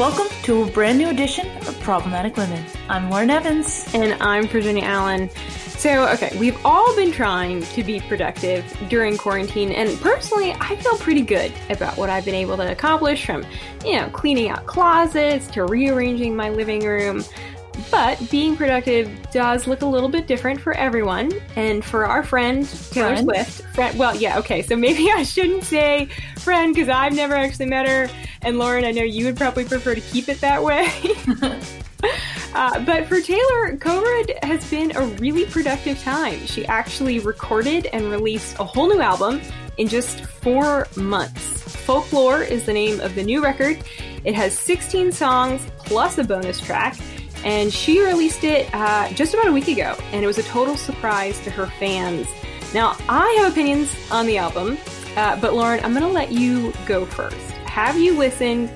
Welcome to a brand new edition of Problematic Women. I'm Lauren Evans. And I'm Virginia Allen. So, okay, we've all been trying to be productive during quarantine, and personally, I feel pretty good about what I've been able to accomplish from, you know, cleaning out closets to rearranging my living room. But being productive does look a little bit different for everyone. And for our friend Taylor Friend? Swift, friend, well, yeah, okay, so maybe I shouldn't say friend because I've never actually met her. And Lauren, I know you would probably prefer to keep it that way. Uh, but for Taylor, COVID has been a really productive time. She actually recorded and released a whole new album in just four months. Folklore is the name of the new record. It has 16 songs plus a bonus track, and she released it uh, just about a week ago, and it was a total surprise to her fans. Now, I have opinions on the album, uh, but Lauren, I'm going to let you go first. Have you listened?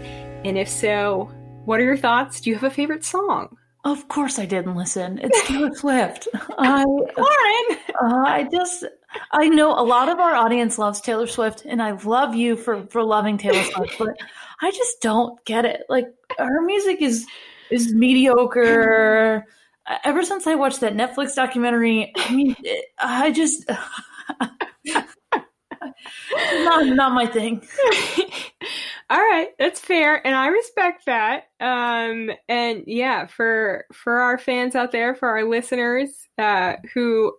And if so, what are your thoughts? Do you have a favorite song? Of course, I didn't listen. It's Taylor Swift. I, Lauren! uh, I just, I know a lot of our audience loves Taylor Swift, and I love you for for loving Taylor Swift, but I just don't get it. Like her music is is mediocre. Ever since I watched that Netflix documentary, I mean, I just. not, not my thing. All right, that's fair, and I respect that. Um, and yeah, for for our fans out there, for our listeners uh, who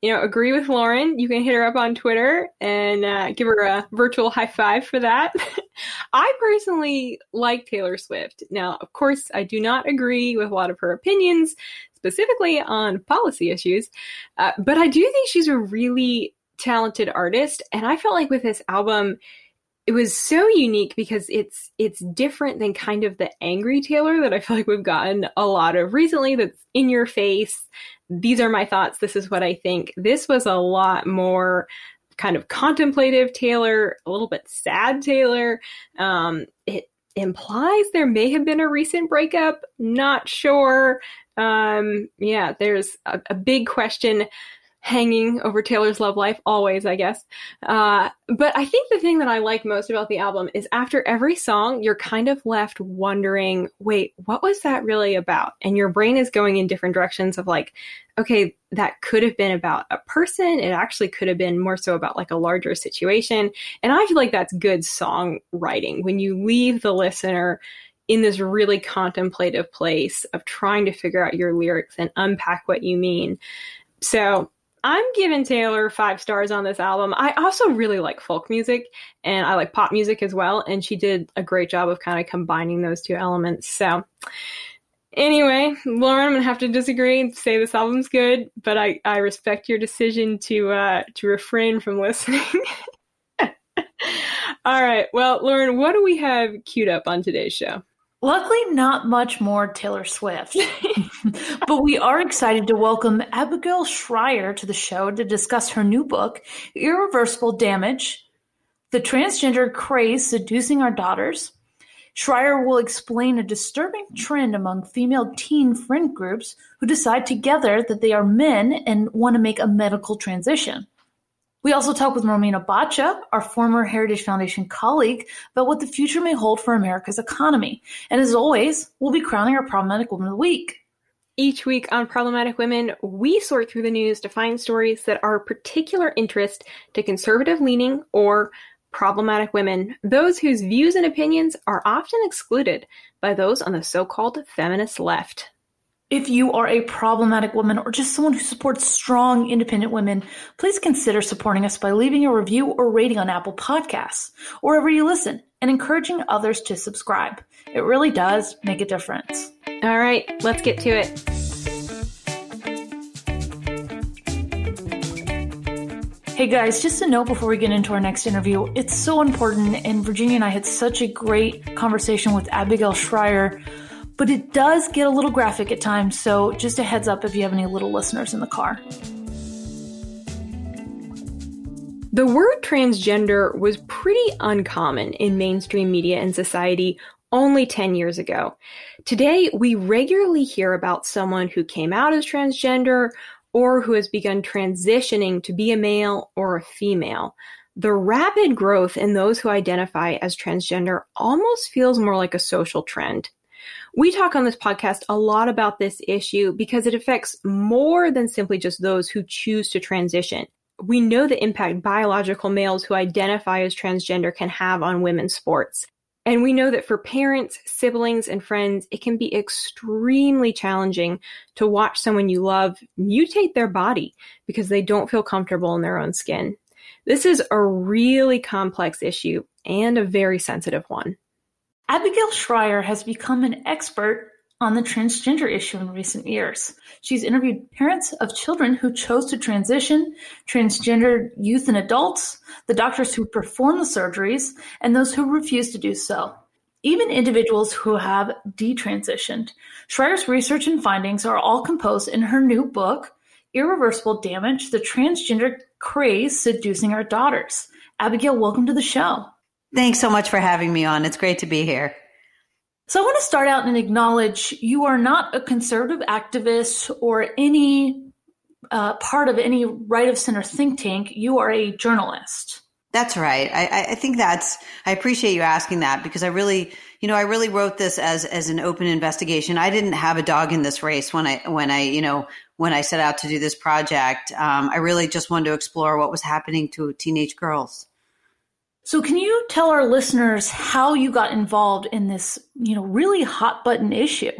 you know agree with Lauren, you can hit her up on Twitter and uh, give her a virtual high five for that. I personally like Taylor Swift. Now, of course, I do not agree with a lot of her opinions, specifically on policy issues, uh, but I do think she's a really talented artist, and I felt like with this album it was so unique because it's it's different than kind of the angry Taylor that I feel like we've gotten a lot of recently that's in your face. These are my thoughts, this is what I think. This was a lot more kind of contemplative Taylor, a little bit sad Taylor. Um, it implies there may have been a recent breakup, not sure. Um, yeah, there's a, a big question hanging over Taylor's love life, always, I guess. Uh, but I think the thing that I like most about the album is after every song, you're kind of left wondering, wait, what was that really about? And your brain is going in different directions of like, okay, that could have been about a person. It actually could have been more so about like a larger situation. And I feel like that's good songwriting when you leave the listener in this really contemplative place of trying to figure out your lyrics and unpack what you mean. So I'm giving Taylor five stars on this album. I also really like folk music and I like pop music as well. And she did a great job of kind of combining those two elements. So, anyway, Lauren, I'm gonna have to disagree and say this album's good, but I, I respect your decision to uh, to refrain from listening. All right. Well, Lauren, what do we have queued up on today's show? Luckily, not much more Taylor Swift. but we are excited to welcome Abigail Shrier to the show to discuss her new book, Irreversible Damage The Transgender Craze Seducing Our Daughters. Shrier will explain a disturbing trend among female teen friend groups who decide together that they are men and want to make a medical transition. We also talk with Romina Boccia, our former Heritage Foundation colleague, about what the future may hold for America's economy. And as always, we'll be crowning our problematic woman of the week. Each week on Problematic Women, we sort through the news to find stories that are of particular interest to conservative leaning or problematic women, those whose views and opinions are often excluded by those on the so called feminist left. If you are a problematic woman or just someone who supports strong, independent women, please consider supporting us by leaving a review or rating on Apple Podcasts or wherever you listen and encouraging others to subscribe. It really does make a difference. All right, let's get to it. Hey guys, just a note before we get into our next interview. It's so important, and Virginia and I had such a great conversation with Abigail Shrier, but it does get a little graphic at times, so just a heads up if you have any little listeners in the car. The word transgender was pretty uncommon in mainstream media and society only 10 years ago. Today, we regularly hear about someone who came out as transgender or who has begun transitioning to be a male or a female. the rapid growth in those who identify as transgender almost feels more like a social trend. We talk on this podcast a lot about this issue because it affects more than simply just those who choose to transition. We know the impact biological males who identify as transgender can have on women's sports. And we know that for parents, siblings, and friends, it can be extremely challenging to watch someone you love mutate their body because they don't feel comfortable in their own skin. This is a really complex issue and a very sensitive one. Abigail Shrier has become an expert on the transgender issue in recent years. She's interviewed parents of children who chose to transition, transgender youth and adults, the doctors who perform the surgeries, and those who refuse to do so. Even individuals who have detransitioned. Shrier's research and findings are all composed in her new book, Irreversible Damage The Transgender Craze Seducing Our Daughters. Abigail, welcome to the show. Thanks so much for having me on. It's great to be here. So I want to start out and acknowledge you are not a conservative activist or any uh, part of any right of center think tank. You are a journalist. That's right. I, I think that's. I appreciate you asking that because I really, you know, I really wrote this as as an open investigation. I didn't have a dog in this race when I when I you know when I set out to do this project. Um, I really just wanted to explore what was happening to teenage girls. So can you tell our listeners how you got involved in this, you know, really hot button issue?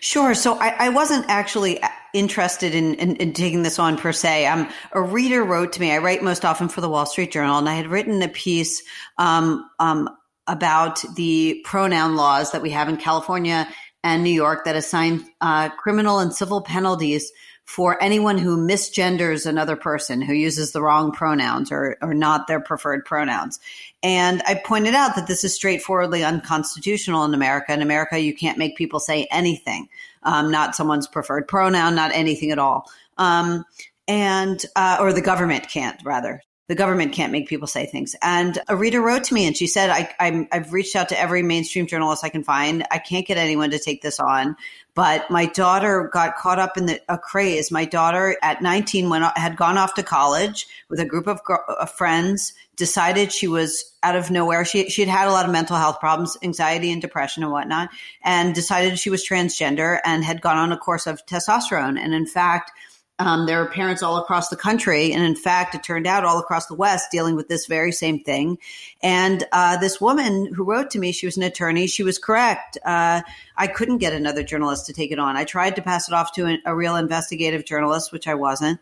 Sure. So I, I wasn't actually interested in, in, in, taking this on per se. Um, a reader wrote to me. I write most often for the Wall Street Journal, and I had written a piece um, um, about the pronoun laws that we have in California and New York that assign uh, criminal and civil penalties for anyone who misgenders another person who uses the wrong pronouns or, or not their preferred pronouns. And I pointed out that this is straightforwardly unconstitutional in America. In America, you can't make people say anything, um, not someone's preferred pronoun, not anything at all. Um, and, uh, or the government can't rather the government can't make people say things. And a reader wrote to me and she said, I, have reached out to every mainstream journalist I can find. I can't get anyone to take this on. But my daughter got caught up in the, a craze. My daughter at 19 went, had gone off to college with a group of, of friends, decided she was out of nowhere. She, she had had a lot of mental health problems, anxiety and depression and whatnot, and decided she was transgender and had gone on a course of testosterone. And in fact, um, there are parents all across the country, and in fact, it turned out all across the West dealing with this very same thing. And uh, this woman who wrote to me, she was an attorney. She was correct. Uh, I couldn't get another journalist to take it on. I tried to pass it off to a real investigative journalist, which I wasn't.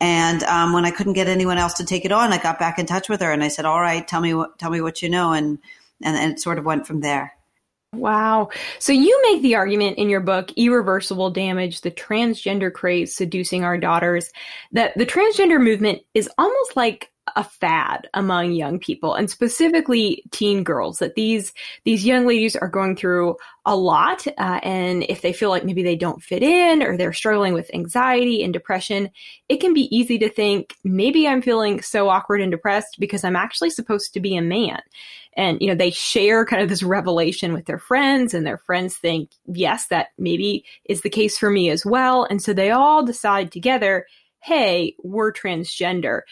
And um, when I couldn't get anyone else to take it on, I got back in touch with her, and I said, "All right, tell me what tell me what you know," and and, and it sort of went from there. Wow. So you make the argument in your book, Irreversible Damage, the transgender craze seducing our daughters, that the transgender movement is almost like a fad among young people and specifically teen girls that these these young ladies are going through a lot uh, and if they feel like maybe they don't fit in or they're struggling with anxiety and depression it can be easy to think maybe i'm feeling so awkward and depressed because i'm actually supposed to be a man. And you know they share kind of this revelation with their friends and their friends think yes that maybe is the case for me as well. And so they all decide together hey we're transgender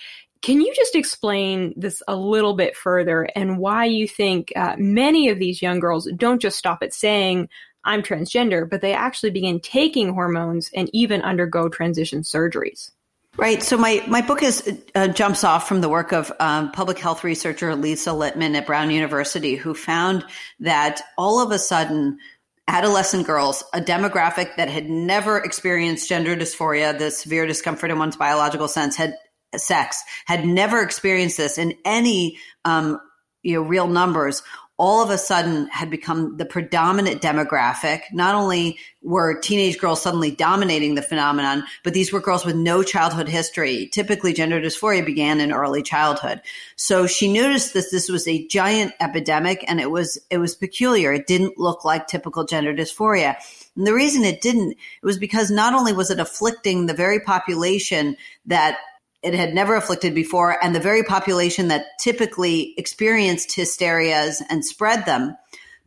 can you just explain this a little bit further and why you think uh, many of these young girls don't just stop at saying i'm transgender but they actually begin taking hormones and even undergo transition surgeries Right. So my, my book is uh, jumps off from the work of um, public health researcher Lisa Littman at Brown University, who found that all of a sudden, adolescent girls, a demographic that had never experienced gender dysphoria, the severe discomfort in one's biological sense, had sex, had never experienced this in any um, you know real numbers all of a sudden had become the predominant demographic. Not only were teenage girls suddenly dominating the phenomenon, but these were girls with no childhood history. Typically, gender dysphoria began in early childhood. So she noticed that this was a giant epidemic and it was, it was peculiar. It didn't look like typical gender dysphoria. And the reason it didn't, it was because not only was it afflicting the very population that it had never afflicted before, and the very population that typically experienced hysterias and spread them,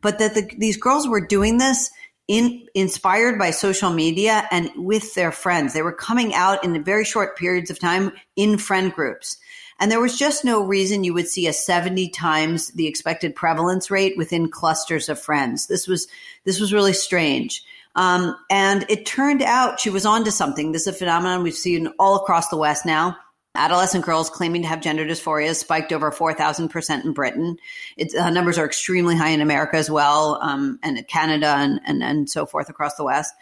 but that the, these girls were doing this in, inspired by social media and with their friends. They were coming out in very short periods of time in friend groups. And there was just no reason you would see a 70 times the expected prevalence rate within clusters of friends. This was, this was really strange. Um, and it turned out she was onto something. This is a phenomenon we've seen all across the West now. Adolescent girls claiming to have gender dysphoria spiked over 4,000% in Britain. Its uh, numbers are extremely high in America as well, um, and Canada and, and, and so forth across the West.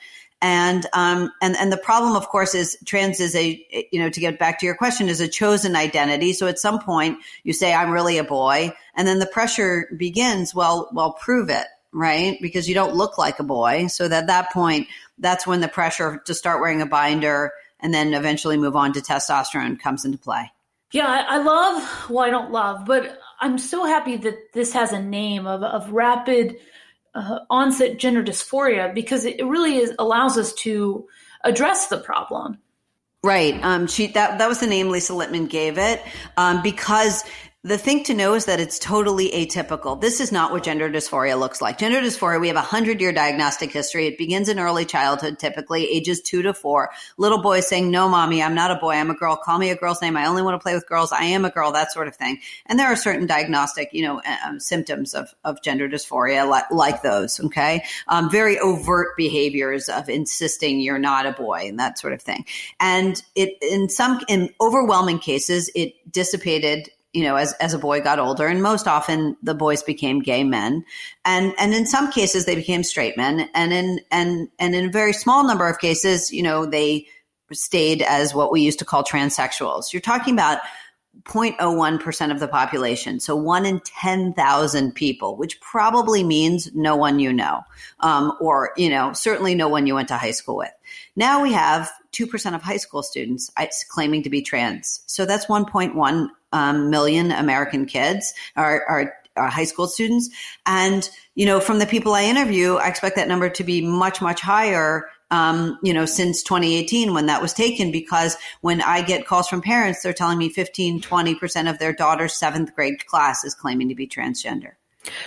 And, um, and, and the problem, of course, is trans is a, you know, to get back to your question, is a chosen identity. So at some point you say, I'm really a boy. And then the pressure begins, well, well, prove it, right? Because you don't look like a boy. So at that point, that's when the pressure to start wearing a binder and then eventually move on to testosterone comes into play. Yeah, I, love, well, I don't love, but I'm so happy that this has a name of, of rapid uh, onset gender dysphoria because it really is, allows us to address the problem. Right. Um, she that that was the name Lisa Littman gave it um, because the thing to know is that it's totally atypical. This is not what gender dysphoria looks like. Gender dysphoria, we have a hundred year diagnostic history. It begins in early childhood, typically ages two to four. Little boys saying, no, mommy, I'm not a boy. I'm a girl. Call me a girl's name. I only want to play with girls. I am a girl, that sort of thing. And there are certain diagnostic, you know, um, symptoms of, of gender dysphoria like, like those. Okay. Um, very overt behaviors of insisting you're not a boy and that sort of thing. And it, in some, in overwhelming cases, it dissipated you know, as, as a boy got older. And most often the boys became gay men. And, and in some cases they became straight men. And in, and, and in a very small number of cases, you know, they stayed as what we used to call transsexuals. You're talking about 0.01% of the population. So one in 10,000 people, which probably means no one you know, um, or, you know, certainly no one you went to high school with. Now we have 2% of high school students claiming to be trans. So that's 1.1 um, million American kids are, are, are high school students. And, you know, from the people I interview, I expect that number to be much, much higher um, you know, since 2018 when that was taken, because when I get calls from parents, they're telling me 15, 20% of their daughter's seventh grade class is claiming to be transgender.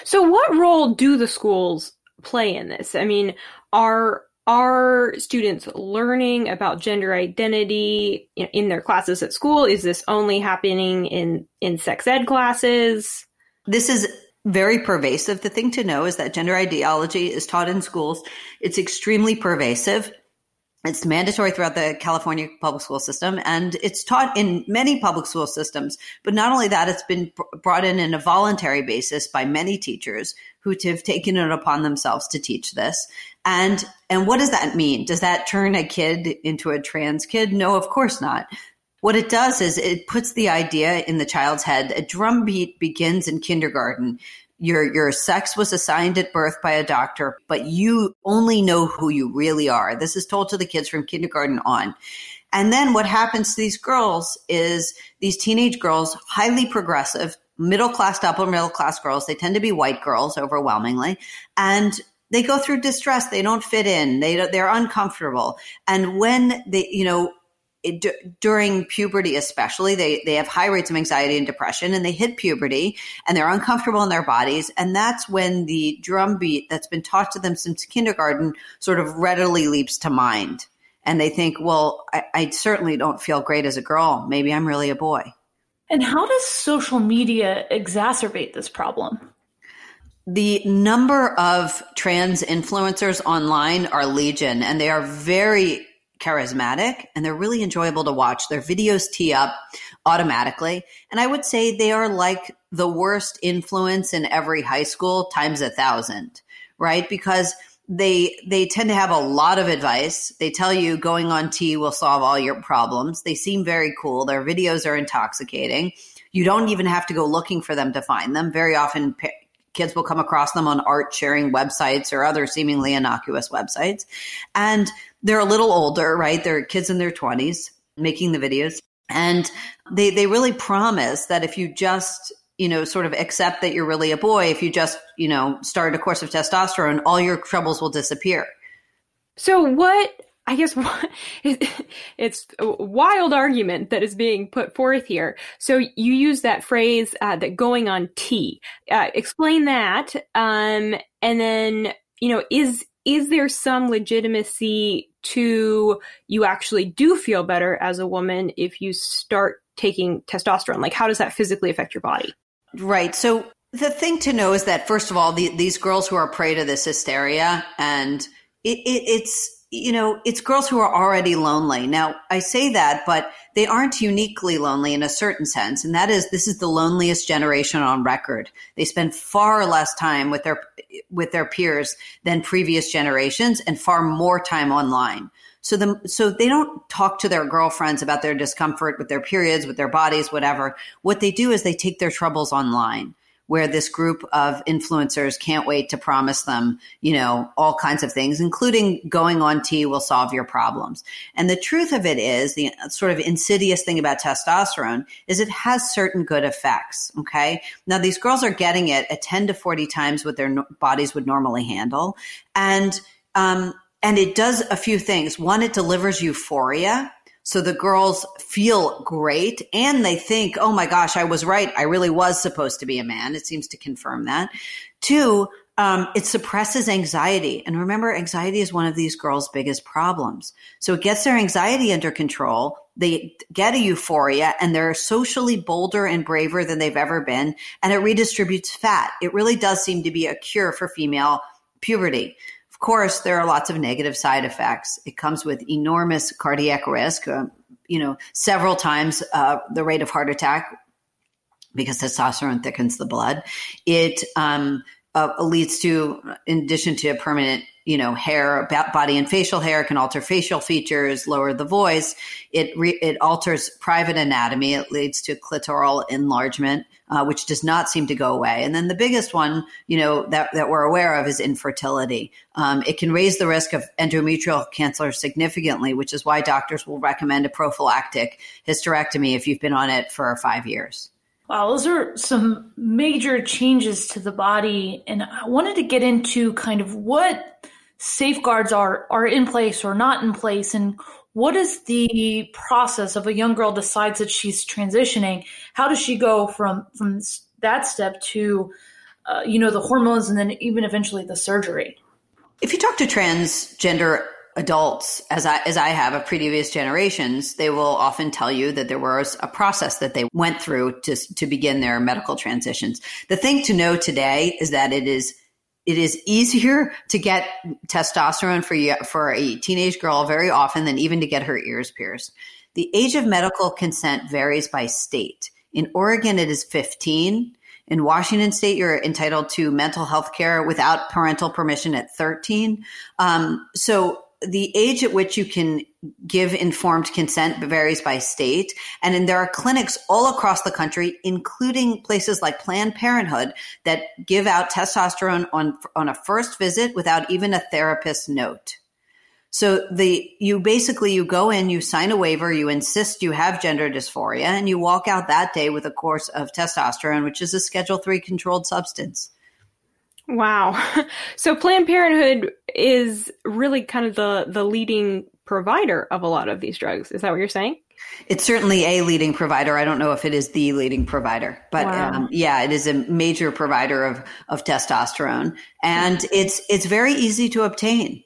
So what role do the schools play in this? I mean, are are students learning about gender identity in their classes at school? Is this only happening in, in sex ed classes? This is very pervasive. The thing to know is that gender ideology is taught in schools. It's extremely pervasive. It's mandatory throughout the California public school system and it's taught in many public school systems. But not only that, it's been brought in in a voluntary basis by many teachers who have taken it upon themselves to teach this. And, and what does that mean? Does that turn a kid into a trans kid? No, of course not. What it does is it puts the idea in the child's head. A drum beat begins in kindergarten your your sex was assigned at birth by a doctor, but you only know who you really are. This is told to the kids from kindergarten on. And then what happens to these girls is these teenage girls, highly progressive, middle class upper middle class girls, they tend to be white girls overwhelmingly, and they go through distress. They don't fit in. They they're uncomfortable. And when they, you know, d- during puberty, especially, they, they have high rates of anxiety and depression and they hit puberty and they're uncomfortable in their bodies. And that's when the drum beat that's been taught to them since kindergarten sort of readily leaps to mind. And they think, well, I, I certainly don't feel great as a girl. Maybe I'm really a boy. And how does social media exacerbate this problem? The number of trans influencers online are legion, and they are very charismatic and they're really enjoyable to watch. Their videos tee up automatically. And I would say they are like the worst influence in every high school times a thousand, right? Because they they tend to have a lot of advice. They tell you going on T will solve all your problems. They seem very cool. Their videos are intoxicating. You don't even have to go looking for them to find them. Very often kids will come across them on art sharing websites or other seemingly innocuous websites. And they're a little older, right? They're kids in their 20s making the videos. And they, they really promise that if you just, you know, sort of accept that you're really a boy, if you just, you know, start a course of testosterone, all your troubles will disappear. So what I guess it's a wild argument that is being put forth here. So you use that phrase uh, that going on T. Uh, explain that, um, and then you know is is there some legitimacy to you actually do feel better as a woman if you start taking testosterone? Like, how does that physically affect your body? Right. So the thing to know is that first of all, the, these girls who are prey to this hysteria, and it, it, it's you know, it's girls who are already lonely. Now, I say that, but they aren't uniquely lonely in a certain sense. And that is, this is the loneliest generation on record. They spend far less time with their, with their peers than previous generations and far more time online. So the, so they don't talk to their girlfriends about their discomfort with their periods, with their bodies, whatever. What they do is they take their troubles online where this group of influencers can't wait to promise them, you know, all kinds of things, including going on T will solve your problems. And the truth of it is the sort of insidious thing about testosterone is it has certain good effects. Okay. Now these girls are getting it at 10 to 40 times what their no- bodies would normally handle. And, um, and it does a few things. One, it delivers euphoria so the girls feel great and they think, oh my gosh, I was right. I really was supposed to be a man. It seems to confirm that. Two, um, it suppresses anxiety. And remember, anxiety is one of these girls' biggest problems. So it gets their anxiety under control. They get a euphoria and they're socially bolder and braver than they've ever been. And it redistributes fat. It really does seem to be a cure for female puberty. Course, there are lots of negative side effects. It comes with enormous cardiac risk, uh, you know, several times uh, the rate of heart attack because testosterone thickens the blood. It um, uh, leads to, in addition to a permanent you know, hair, body and facial hair can alter facial features, lower the voice. It re- it alters private anatomy. It leads to clitoral enlargement, uh, which does not seem to go away. And then the biggest one, you know, that that we're aware of is infertility. Um, it can raise the risk of endometrial cancer significantly, which is why doctors will recommend a prophylactic hysterectomy if you've been on it for five years. Wow, those are some major changes to the body. And I wanted to get into kind of what safeguards are are in place or not in place? And what is the process of a young girl decides that she's transitioning? How does she go from from that step to uh, you know the hormones and then even eventually the surgery? If you talk to transgender adults as I as I have of previous generations, they will often tell you that there was a process that they went through to to begin their medical transitions. The thing to know today is that it is it is easier to get testosterone for for a teenage girl very often than even to get her ears pierced. The age of medical consent varies by state. In Oregon, it is 15. In Washington state, you're entitled to mental health care without parental permission at 13. Um, so the age at which you can give informed consent varies by state. And there are clinics all across the country, including places like Planned Parenthood that give out testosterone on, on a first visit without even a therapist note. So the, you basically, you go in, you sign a waiver, you insist you have gender dysphoria and you walk out that day with a course of testosterone, which is a schedule three controlled substance. Wow. So Planned Parenthood is really kind of the the leading provider of a lot of these drugs. Is that what you're saying? It's certainly a leading provider. I don't know if it is the leading provider, but wow. um, yeah, it is a major provider of of testosterone, and it's it's very easy to obtain.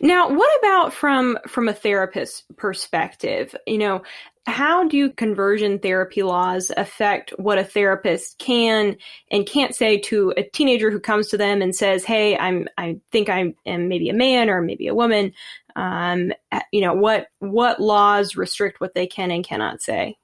Now, what about from from a therapist perspective? You know, how do conversion therapy laws affect what a therapist can and can't say to a teenager who comes to them and says, "Hey, I'm I think I am maybe a man or maybe a woman." Um, you know what what laws restrict what they can and cannot say.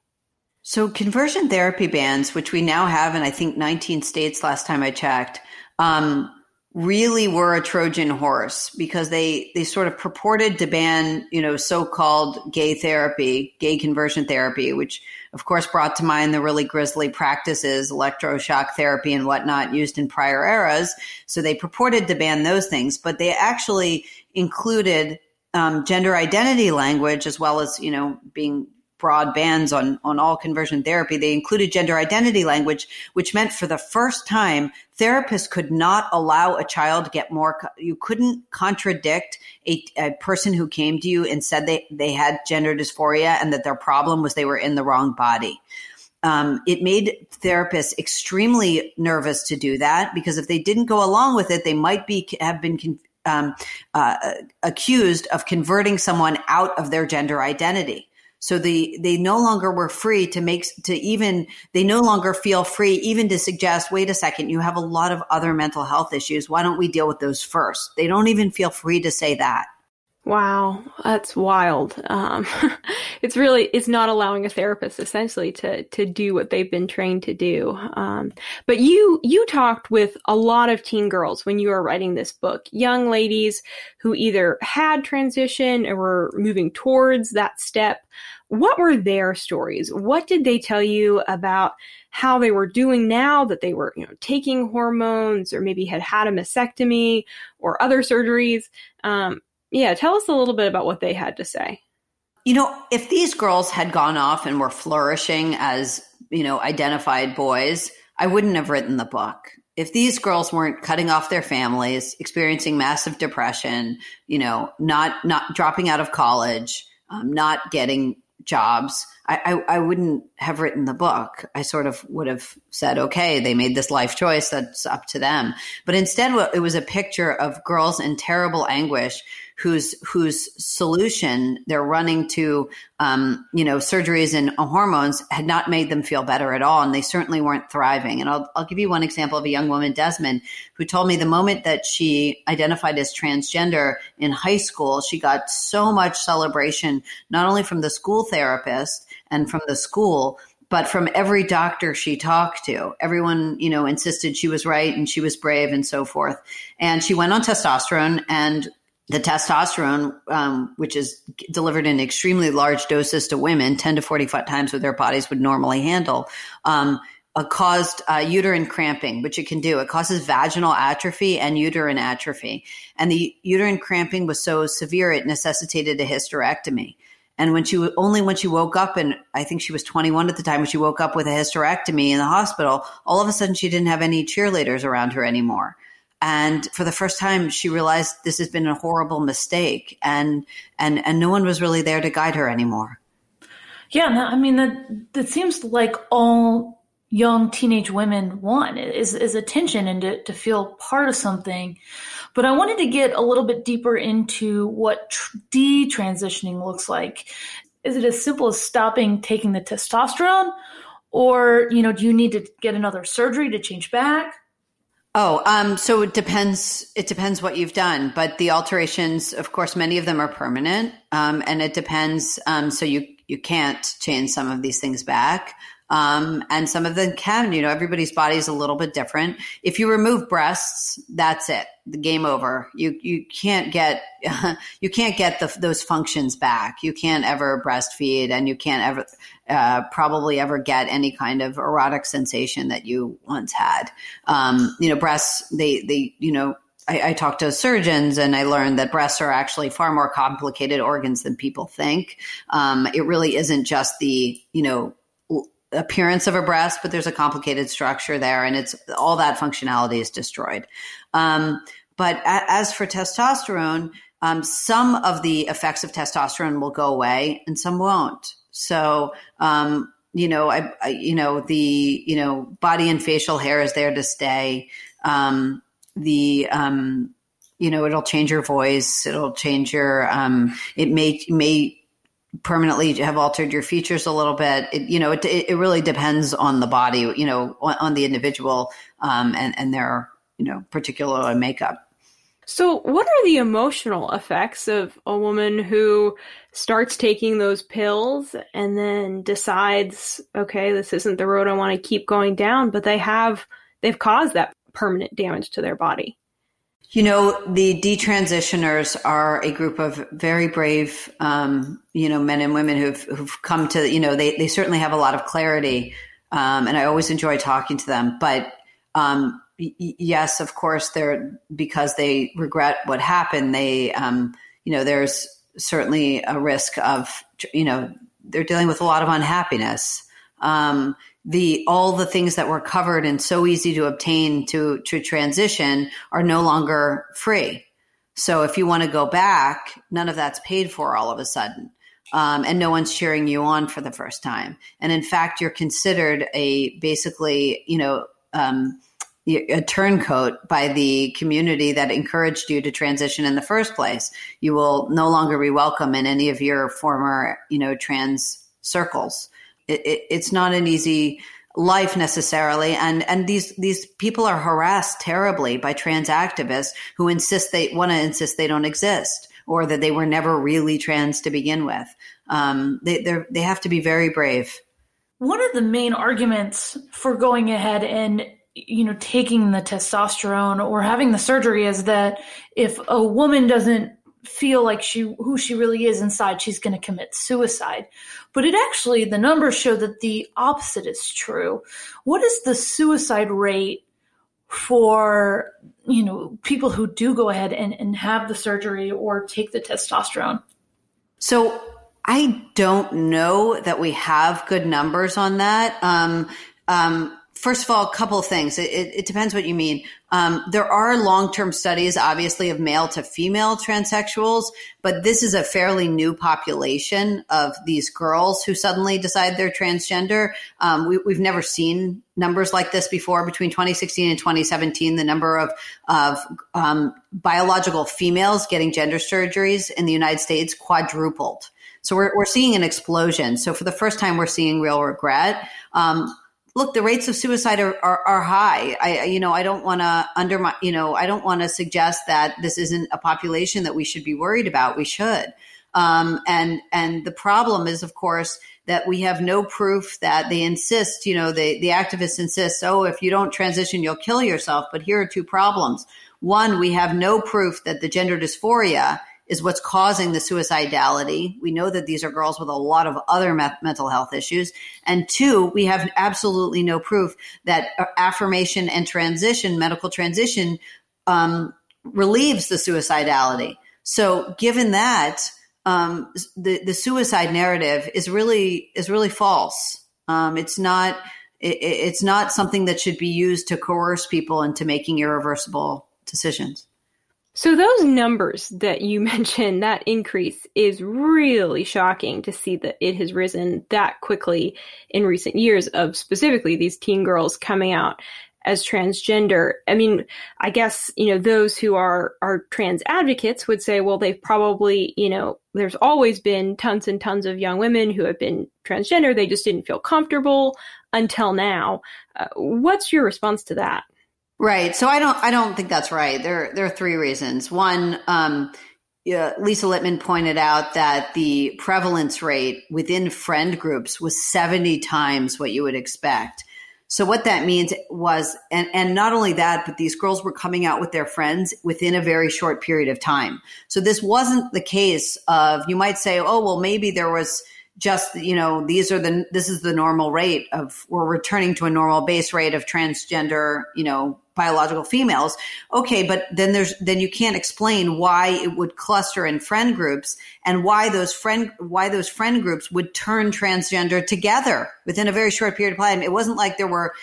So conversion therapy bans, which we now have in I think 19 states last time I checked, um, really were a Trojan horse because they they sort of purported to ban you know so-called gay therapy, gay conversion therapy, which of course brought to mind the really grisly practices, electroshock therapy and whatnot used in prior eras. So they purported to ban those things, but they actually included um, gender identity language as well as you know being broad bans on, on all conversion therapy. They included gender identity language, which meant for the first time, therapists could not allow a child to get more, you couldn't contradict a, a person who came to you and said they, they had gender dysphoria and that their problem was they were in the wrong body. Um, it made therapists extremely nervous to do that because if they didn't go along with it, they might be have been um, uh, accused of converting someone out of their gender identity. So the they no longer were free to make to even they no longer feel free even to suggest, wait a second, you have a lot of other mental health issues. Why don't we deal with those first? They don't even feel free to say that. Wow, that's wild. Um, it's really it's not allowing a therapist essentially to to do what they've been trained to do. Um, but you you talked with a lot of teen girls when you were writing this book, young ladies who either had transition or were moving towards that step. What were their stories? What did they tell you about how they were doing now that they were, you know, taking hormones or maybe had had a mastectomy or other surgeries? Um, yeah, tell us a little bit about what they had to say. You know, if these girls had gone off and were flourishing as, you know, identified boys, I wouldn't have written the book. If these girls weren't cutting off their families, experiencing massive depression, you know, not not dropping out of college, um, not getting jobs, I, I, I, wouldn't have written the book. I sort of would have said, okay, they made this life choice. That's up to them. But instead, it was a picture of girls in terrible anguish whose whose solution they're running to, um, you know, surgeries and hormones had not made them feel better at all, and they certainly weren't thriving. And I'll I'll give you one example of a young woman, Desmond, who told me the moment that she identified as transgender in high school, she got so much celebration, not only from the school therapist and from the school, but from every doctor she talked to, everyone, you know, insisted she was right and she was brave and so forth. And she went on testosterone and the testosterone, um, which is delivered in extremely large doses to women, 10 to 45 times what their bodies would normally handle, um, uh, caused uh, uterine cramping, which it can do. It causes vaginal atrophy and uterine atrophy. And the uterine cramping was so severe, it necessitated a hysterectomy. And when she only when she woke up, and I think she was 21 at the time, when she woke up with a hysterectomy in the hospital, all of a sudden she didn't have any cheerleaders around her anymore. And for the first time, she realized this has been a horrible mistake, and and and no one was really there to guide her anymore. Yeah, no, I mean that that seems like all young teenage women want is is attention and to, to feel part of something. But I wanted to get a little bit deeper into what tr- detransitioning looks like. Is it as simple as stopping taking the testosterone, or you know, do you need to get another surgery to change back? Oh, um, so it depends. It depends what you've done, but the alterations, of course, many of them are permanent, um, and it depends. Um, so you you can't change some of these things back. Um, and some of them can. You know, everybody's body is a little bit different. If you remove breasts, that's it. The game over. You you can't get you can't get the, those functions back. You can't ever breastfeed, and you can't ever uh, probably ever get any kind of erotic sensation that you once had. Um, you know, breasts. They they you know I, I talked to surgeons and I learned that breasts are actually far more complicated organs than people think. Um, it really isn't just the, you know, appearance of a breast, but there's a complicated structure there, and it's all that functionality is destroyed. Um, but a, as for testosterone, um, some of the effects of testosterone will go away, and some won't. So, um, you know, I, I, you know, the you know, body and facial hair is there to stay. Um, the um, you know, it'll change your voice. It'll change your. Um, it may may permanently have altered your features a little bit. It, you know, it, it really depends on the body, you know, on, on the individual um, and, and their, you know, particular makeup. So, what are the emotional effects of a woman who starts taking those pills and then decides, okay, this isn't the road I want to keep going down, but they have, they've caused that permanent damage to their body? You know, the detransitioners are a group of very brave, um, you know, men and women who've, who've come to, you know, they, they certainly have a lot of clarity. Um, and I always enjoy talking to them. But um, y- yes, of course, they're because they regret what happened. They, um, you know, there's certainly a risk of, you know, they're dealing with a lot of unhappiness. Um, the all the things that were covered and so easy to obtain to to transition are no longer free. So if you want to go back, none of that's paid for all of a sudden. Um, and no one's cheering you on for the first time. And in fact, you're considered a basically, you know, um, a turncoat by the community that encouraged you to transition in the first place. You will no longer be welcome in any of your former, you know, trans circles. It, it, it's not an easy life necessarily. And and these these people are harassed terribly by trans activists who insist they want to insist they don't exist or that they were never really trans to begin with. Um, they they have to be very brave. One of the main arguments for going ahead and you know taking the testosterone or having the surgery is that if a woman doesn't feel like she who she really is inside she's going to commit suicide. But it actually the numbers show that the opposite is true. What is the suicide rate for you know people who do go ahead and, and have the surgery or take the testosterone? So i don't know that we have good numbers on that. Um, um, first of all, a couple of things. It, it, it depends what you mean. Um, there are long term studies, obviously, of male to female transsexuals, but this is a fairly new population of these girls who suddenly decide they're transgender. Um, we, have never seen numbers like this before. Between 2016 and 2017, the number of, of um, biological females getting gender surgeries in the United States quadrupled. So we're, we're seeing an explosion. So for the first time, we're seeing real regret. Um, look, the rates of suicide are, are, are high. I, you know, I don't want to undermine, you know, I don't want to suggest that this isn't a population that we should be worried about. We should. Um, and, and the problem is, of course, that we have no proof that they insist, you know, the, the activists insist, oh, if you don't transition, you'll kill yourself. But here are two problems. One, we have no proof that the gender dysphoria is what's causing the suicidality. We know that these are girls with a lot of other me- mental health issues. And two, we have absolutely no proof that affirmation and transition, medical transition, um, relieves the suicidality. So given that, um, the, the suicide narrative is really, is really false. Um, it's not, it, it's not something that should be used to coerce people into making irreversible decisions. So those numbers that you mentioned, that increase is really shocking to see that it has risen that quickly in recent years of specifically these teen girls coming out as transgender. I mean, I guess, you know, those who are are trans advocates would say, well, they've probably, you know, there's always been tons and tons of young women who have been transgender. They just didn't feel comfortable until now. Uh, what's your response to that? Right. So I don't I don't think that's right. There there are three reasons. One, um, yeah, Lisa Littman pointed out that the prevalence rate within friend groups was 70 times what you would expect. So what that means was, and, and not only that, but these girls were coming out with their friends within a very short period of time. So this wasn't the case of, you might say, oh, well, maybe there was just, you know, these are the, this is the normal rate of, we're returning to a normal base rate of transgender, you know, biological females. Okay, but then there's then you can't explain why it would cluster in friend groups and why those friend why those friend groups would turn transgender together within a very short period of time. It wasn't like there were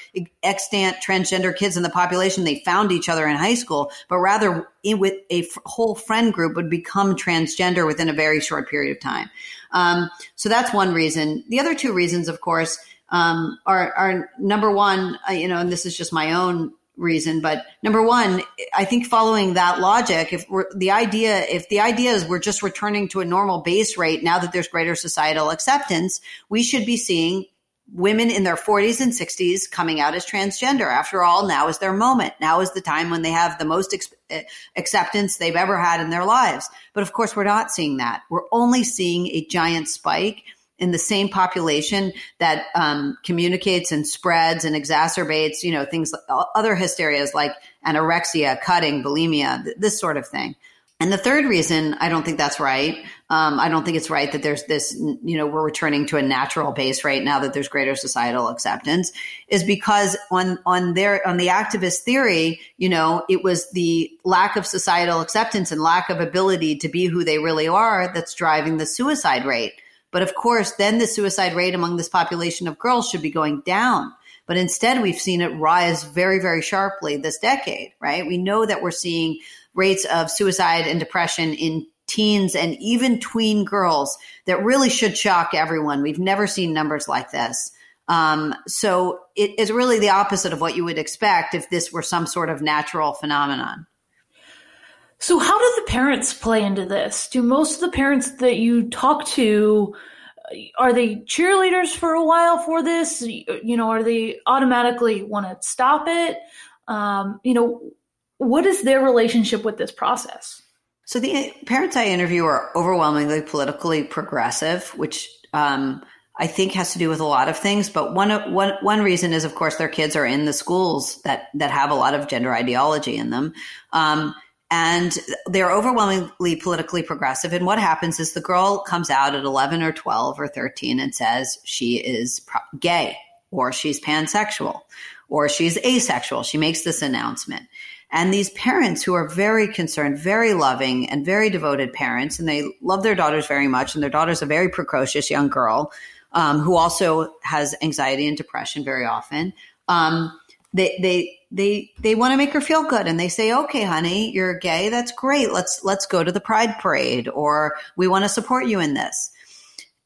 extant transgender kids in the population they found each other in high school, but rather with a f- whole friend group would become transgender within a very short period of time. Um, so that's one reason. The other two reasons, of course, um, are, are number one, uh, you know, and this is just my own reason. But number one, I think following that logic, if we're the idea, if the idea is we're just returning to a normal base rate now that there's greater societal acceptance, we should be seeing women in their 40s and 60s coming out as transgender. After all, now is their moment. Now is the time when they have the most ex- eh, acceptance they've ever had in their lives. But of course, we're not seeing that. We're only seeing a giant spike in the same population that um, communicates and spreads and exacerbates, you know, things other hysterias like anorexia, cutting, bulimia, th- this sort of thing. And the third reason I don't think that's right, um, I don't think it's right that there's this, you know, we're returning to a natural base right now that there's greater societal acceptance, is because on on their on the activist theory, you know, it was the lack of societal acceptance and lack of ability to be who they really are that's driving the suicide rate. But of course, then the suicide rate among this population of girls should be going down. But instead, we've seen it rise very, very sharply this decade, right? We know that we're seeing rates of suicide and depression in teens and even tween girls that really should shock everyone. We've never seen numbers like this. Um, so it is really the opposite of what you would expect if this were some sort of natural phenomenon. So, how do the parents play into this? Do most of the parents that you talk to are they cheerleaders for a while for this? You know, are they automatically want to stop it? Um, you know, what is their relationship with this process? So the parents I interview are overwhelmingly politically progressive, which um, I think has to do with a lot of things. But one one one reason is, of course, their kids are in the schools that that have a lot of gender ideology in them. Um, and they're overwhelmingly politically progressive. And what happens is the girl comes out at 11 or 12 or 13 and says she is gay or she's pansexual or she's asexual. She makes this announcement. And these parents who are very concerned, very loving, and very devoted parents, and they love their daughters very much, and their daughter's a very precocious young girl um, who also has anxiety and depression very often. Um, they they they they want to make her feel good and they say okay honey you're gay that's great let's let's go to the pride parade or we want to support you in this.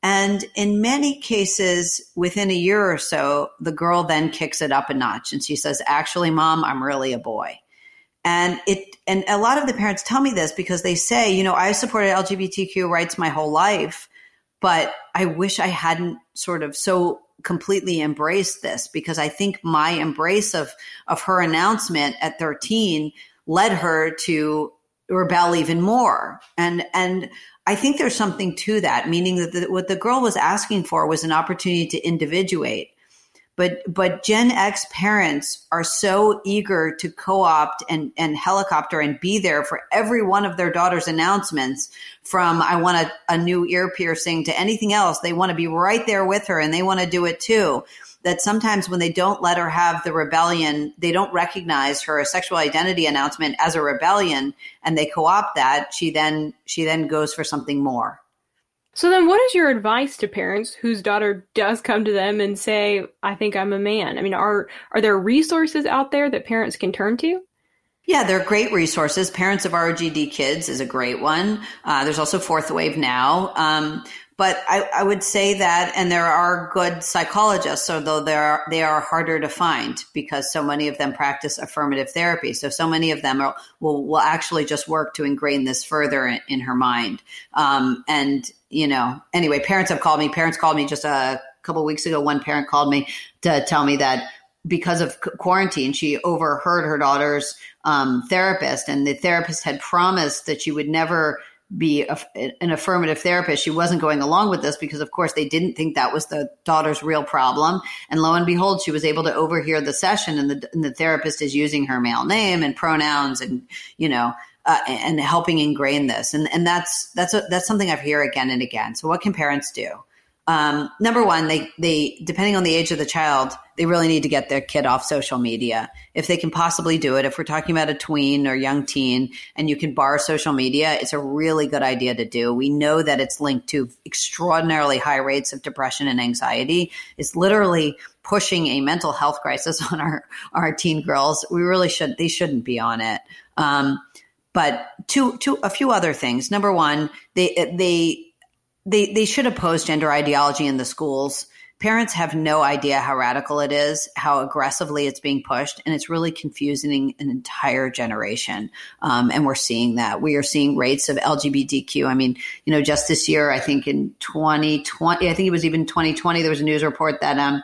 And in many cases within a year or so the girl then kicks it up a notch and she says actually mom i'm really a boy. And it and a lot of the parents tell me this because they say you know i supported lgbtq rights my whole life but i wish i hadn't sort of so completely embraced this because I think my embrace of of her announcement at 13 led her to rebel even more. And and I think there's something to that, meaning that the, what the girl was asking for was an opportunity to individuate. But but Gen X parents are so eager to co-opt and, and helicopter and be there for every one of their daughter's announcements from I want a, a new ear piercing to anything else. They want to be right there with her and they want to do it too. That sometimes when they don't let her have the rebellion, they don't recognize her sexual identity announcement as a rebellion and they co-opt that, she then she then goes for something more. So then what is your advice to parents whose daughter does come to them and say, I think I'm a man? I mean, are are there resources out there that parents can turn to? Yeah, there are great resources. Parents of ROGD Kids is a great one. Uh, there's also Fourth Wave Now. Um, but I, I, would say that, and there are good psychologists, although they are they are harder to find because so many of them practice affirmative therapy. So so many of them are, will will actually just work to ingrain this further in, in her mind. Um, and you know, anyway, parents have called me. Parents called me just a couple weeks ago. One parent called me to tell me that because of quarantine, she overheard her daughter's um, therapist, and the therapist had promised that she would never be a, an affirmative therapist. She wasn't going along with this because, of course, they didn't think that was the daughter's real problem. And lo and behold, she was able to overhear the session, and the, and the therapist is using her male name and pronouns, and you know, uh, and helping ingrain this. And and that's that's a, that's something I've hear again and again. So, what can parents do? Um, number one, they they depending on the age of the child, they really need to get their kid off social media if they can possibly do it. If we're talking about a tween or young teen, and you can bar social media, it's a really good idea to do. We know that it's linked to extraordinarily high rates of depression and anxiety. It's literally pushing a mental health crisis on our our teen girls. We really should they shouldn't be on it. Um, but two, two, a few other things. Number one, they they they they should oppose gender ideology in the schools. Parents have no idea how radical it is, how aggressively it's being pushed, and it's really confusing an entire generation. Um, and we're seeing that. We are seeing rates of LGBTQ. I mean, you know, just this year, I think in 2020, I think it was even 2020, there was a news report that um,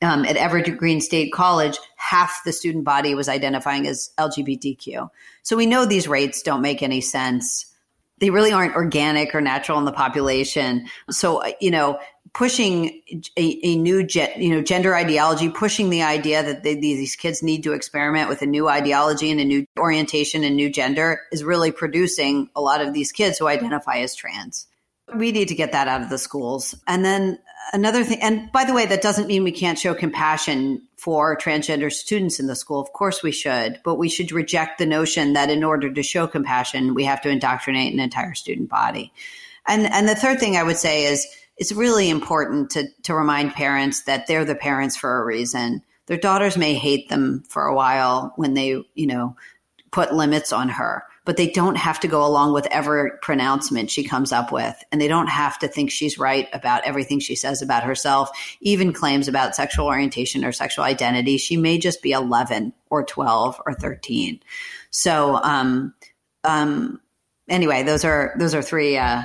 um, at Evergreen State College, half the student body was identifying as LGBTQ. So we know these rates don't make any sense they really aren't organic or natural in the population. So, uh, you know, pushing a, a new, you know, gender ideology, pushing the idea that they, these kids need to experiment with a new ideology and a new orientation and new gender is really producing a lot of these kids who identify as trans. We need to get that out of the schools. And then another thing, and by the way, that doesn't mean we can't show compassion for transgender students in the school. Of course we should, but we should reject the notion that in order to show compassion, we have to indoctrinate an entire student body. And, and the third thing I would say is it's really important to, to remind parents that they're the parents for a reason. Their daughters may hate them for a while when they, you know, put limits on her but they don't have to go along with every pronouncement she comes up with. And they don't have to think she's right about everything she says about herself, even claims about sexual orientation or sexual identity. She may just be 11 or 12 or 13. So, um, um, anyway, those are, those are three, uh,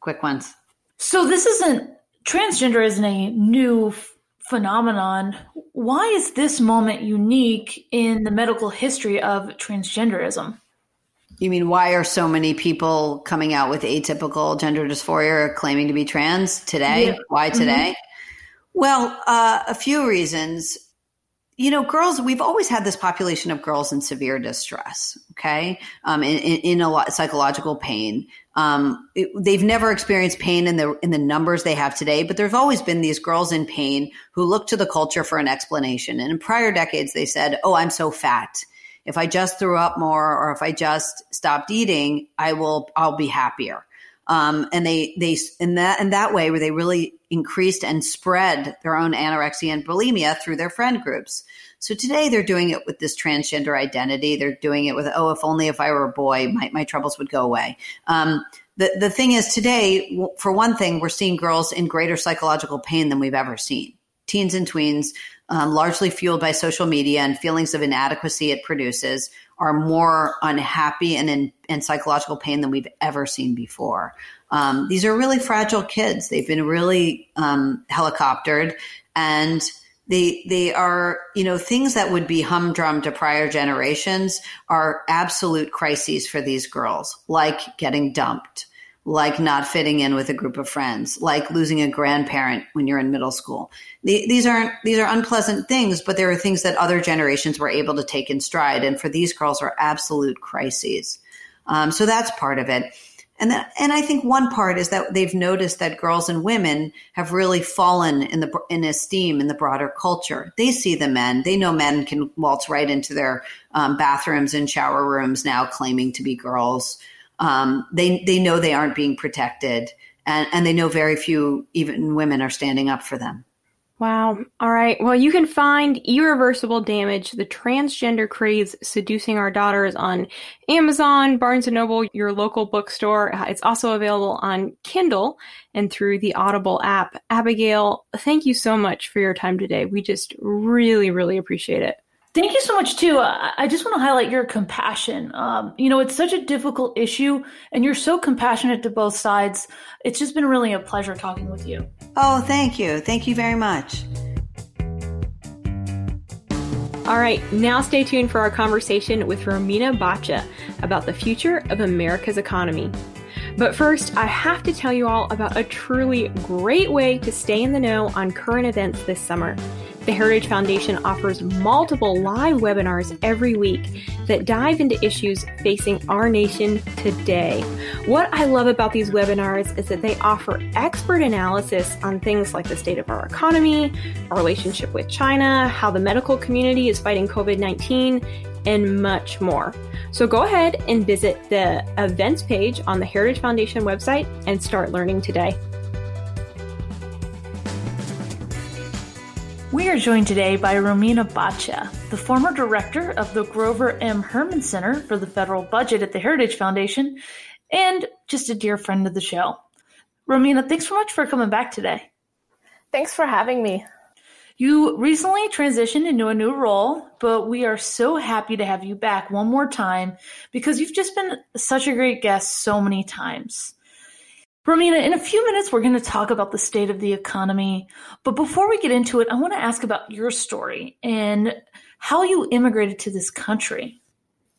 quick ones. So this isn't, transgender isn't a new phenomenon. Why is this moment unique in the medical history of transgenderism? You mean why are so many people coming out with atypical gender dysphoria claiming to be trans today? Yeah. Why mm-hmm. today? Mm-hmm. Well, uh, a few reasons. You know, girls, we've always had this population of girls in severe distress, okay, um, in, in, in, a lot psychological pain. Um, it, they've never experienced pain in the in the numbers they have today, but there's always been these girls in pain who look to the culture for an explanation. And in prior decades, they said, "Oh, I'm so fat." If I just threw up more or if I just stopped eating, I will, I'll be happier. Um, and they, they, in that, in that way, where they really increased and spread their own anorexia and bulimia through their friend groups. So today they're doing it with this transgender identity. They're doing it with, oh, if only if I were a boy, my, my troubles would go away. Um, the, the thing is today, for one thing, we're seeing girls in greater psychological pain than we've ever seen. Teens and tweens um, largely fueled by social media and feelings of inadequacy it produces, are more unhappy and in, psychological pain than we've ever seen before. Um, these are really fragile kids. They've been really um, helicoptered, and they they are you know things that would be humdrum to prior generations are absolute crises for these girls, like getting dumped like not fitting in with a group of friends, like losing a grandparent when you're in middle school. These aren't these are unpleasant things, but there are things that other generations were able to take in stride, and for these girls are absolute crises. Um, so that's part of it. And that, and I think one part is that they've noticed that girls and women have really fallen in the in esteem in the broader culture. They see the men; they know men can waltz right into their um, bathrooms and shower rooms now, claiming to be girls. Um, they they know they aren't being protected, and and they know very few even women are standing up for them. Wow. All right. Well, you can find Irreversible Damage, the transgender craze seducing our daughters on Amazon, Barnes and Noble, your local bookstore. It's also available on Kindle and through the Audible app. Abigail, thank you so much for your time today. We just really, really appreciate it. Thank you so much too. I just want to highlight your compassion. Um, you know, it's such a difficult issue, and you're so compassionate to both sides. It's just been really a pleasure talking with you. Oh, thank you. Thank you very much. All right, now stay tuned for our conversation with Romina Boccia about the future of America's economy. But first, I have to tell you all about a truly great way to stay in the know on current events this summer. The Heritage Foundation offers multiple live webinars every week that dive into issues facing our nation today. What I love about these webinars is that they offer expert analysis on things like the state of our economy, our relationship with China, how the medical community is fighting COVID 19, and much more. So go ahead and visit the events page on the Heritage Foundation website and start learning today. We are joined today by Romina Boccia, the former director of the Grover M. Hermann Center for the Federal Budget at the Heritage Foundation, and just a dear friend of the show. Romina, thanks so much for coming back today. Thanks for having me. You recently transitioned into a new role, but we are so happy to have you back one more time because you've just been such a great guest so many times. Romina, in a few minutes, we're going to talk about the state of the economy. But before we get into it, I want to ask about your story and how you immigrated to this country.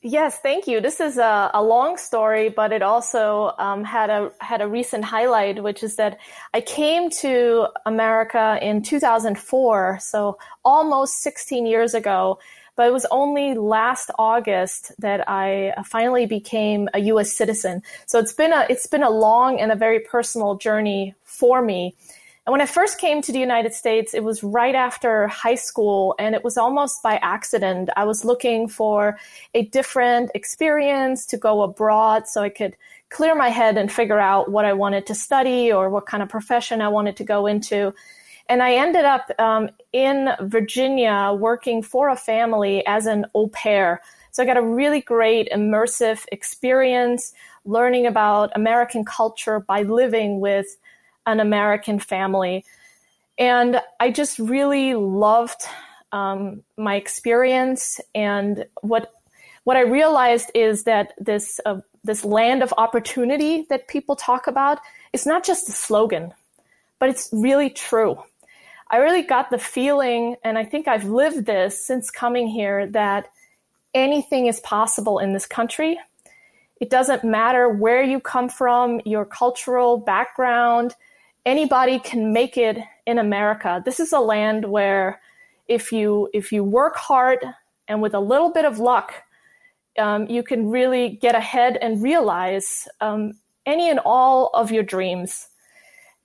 Yes, thank you. This is a, a long story, but it also um, had a had a recent highlight, which is that I came to America in 2004, so almost 16 years ago but it was only last August that I uh, finally became a U.S. citizen. So it's been a it's been a long and a very personal journey for me. And when I first came to the United States, it was right after high school, and it was almost by accident. I was looking for a different experience to go abroad so I could clear my head and figure out what I wanted to study or what kind of profession I wanted to go into. And I ended up um, in Virginia working for a family as an au pair. So I got a really great immersive experience learning about American culture by living with an American family. And I just really loved um, my experience. And what what I realized is that this uh, this land of opportunity that people talk about is not just a slogan, but it's really true. I really got the feeling, and I think I've lived this since coming here, that anything is possible in this country. It doesn't matter where you come from, your cultural background, anybody can make it in America. This is a land where if you if you work hard and with a little bit of luck, um, you can really get ahead and realize um, any and all of your dreams.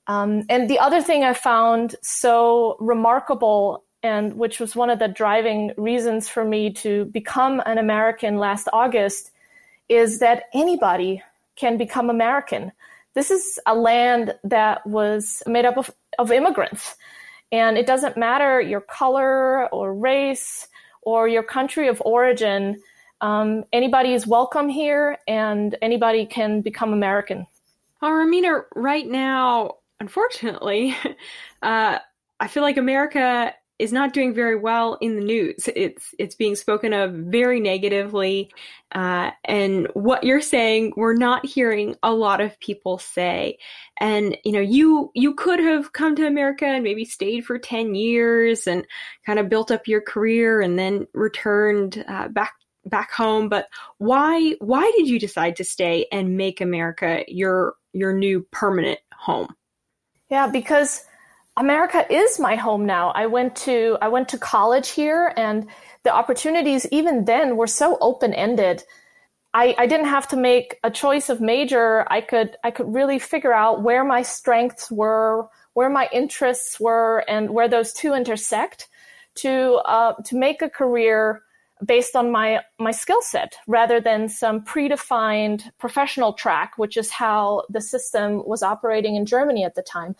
Um, and the other thing I found so remarkable, and which was one of the driving reasons for me to become an American last August, is that anybody can become American. This is a land that was made up of, of immigrants. And it doesn't matter your color or race or your country of origin. Um, anybody is welcome here and anybody can become American. Well, Romina, right now, unfortunately, uh, I feel like America is not doing very well in the news. It's it's being spoken of very negatively, uh, and what you're saying, we're not hearing a lot of people say. And you know, you you could have come to America and maybe stayed for ten years and kind of built up your career, and then returned uh, back back home. But why why did you decide to stay and make America your your new permanent home? Yeah, because America is my home now. I went to I went to college here, and the opportunities even then were so open ended. I, I didn't have to make a choice of major. I could I could really figure out where my strengths were, where my interests were, and where those two intersect to uh, to make a career based on my my skill set rather than some predefined professional track, which is how the system was operating in Germany at the time.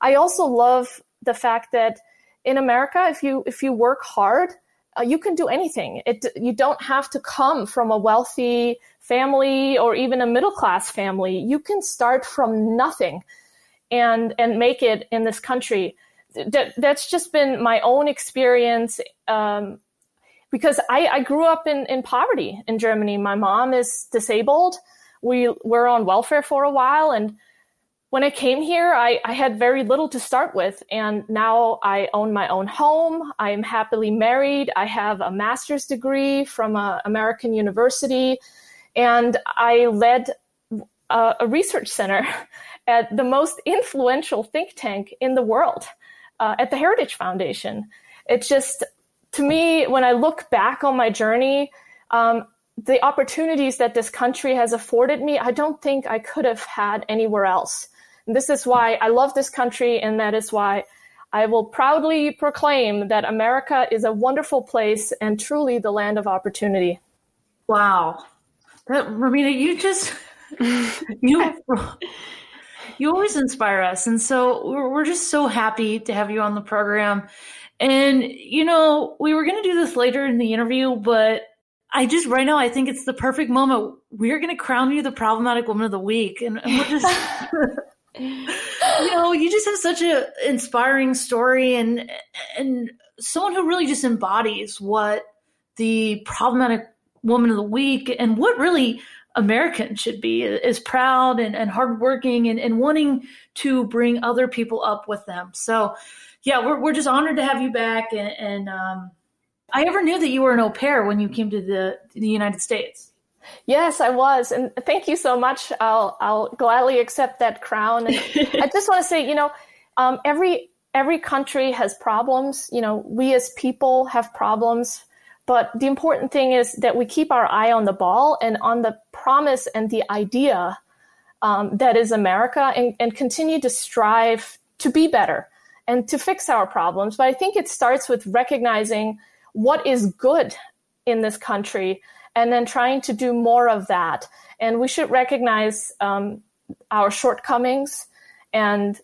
I also love the fact that in America, if you if you work hard, uh, you can do anything. It you don't have to come from a wealthy family or even a middle class family. You can start from nothing, and and make it in this country. That that's just been my own experience. Um, because I, I grew up in, in poverty in Germany. My mom is disabled. We were on welfare for a while, and when I came here, I, I, had very little to start with. And now I own my own home. I am happily married. I have a master's degree from an American university. And I led a, a, research center at the most influential think tank in the world, uh, at the Heritage Foundation. It's just, to me, when I look back on my journey, um, the opportunities that this country has afforded me, I don't think I could have had anywhere else. And This is why I love this country, and that is why I will proudly proclaim that America is a wonderful place and truly the land of opportunity. Wow. That, Romina, you just, you, you always inspire us. And so we're, we're just so happy to have you on the program. And, you know, we were going to do this later in the interview, but I just right now I think it's the perfect moment. We're going to crown you the problematic woman of the week, and, and we're just you know, you just have such an inspiring story and and someone who really just embodies what the problematic woman of the week and what really American should be is proud and, and hardworking and, and wanting to bring other people up with them. So yeah, we're we're just honored to have you back and, and um, I never knew that you were an au pair when you came to the the United States. Yes, I was, and thank you so much. I'll I'll gladly accept that crown. And I just want to say, you know, um, every every country has problems. You know, we as people have problems, but the important thing is that we keep our eye on the ball and on the promise and the idea um, that is America, and, and continue to strive to be better and to fix our problems. But I think it starts with recognizing what is good in this country and then trying to do more of that. And we should recognize um, our shortcomings and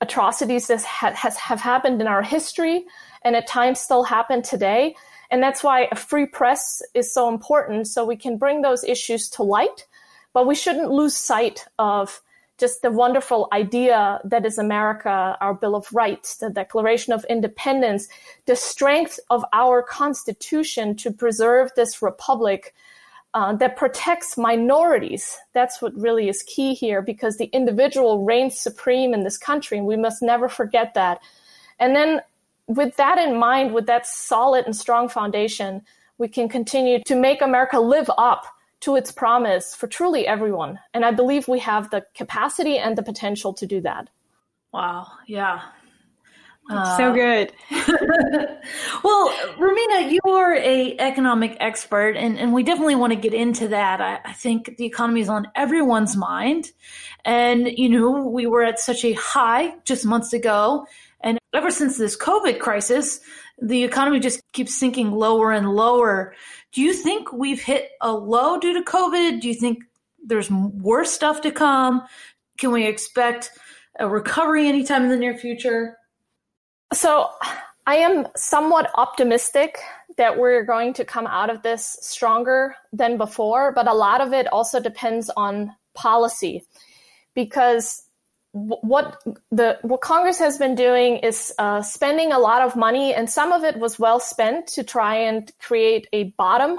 atrocities that ha- has, have happened in our history and at times still happen today. And that's why a free press is so important so we can bring those issues to light. But we shouldn't lose sight of just the wonderful idea that is America, our Bill of Rights, the Declaration of Independence, the strength of our Constitution to preserve this republic uh, that protects minorities. That's what really is key here because the individual reigns supreme in this country, and we must never forget that. And then, with that in mind, with that solid and strong foundation, we can continue to make America live up to its promise for truly everyone. And I believe we have the capacity and the potential to do that. Wow. Yeah. Uh, so good. well, Romina, you are a economic expert, and, and we definitely want to get into that. I, I think the economy is on everyone's mind. And, you know, we were at such a high just months ago. And ever since this COVID crisis, the economy just keeps sinking lower and lower. Do you think we've hit a low due to COVID? Do you think there's worse stuff to come? Can we expect a recovery anytime in the near future? So I am somewhat optimistic that we're going to come out of this stronger than before, but a lot of it also depends on policy because what the what Congress has been doing is uh, spending a lot of money, and some of it was well spent to try and create a bottom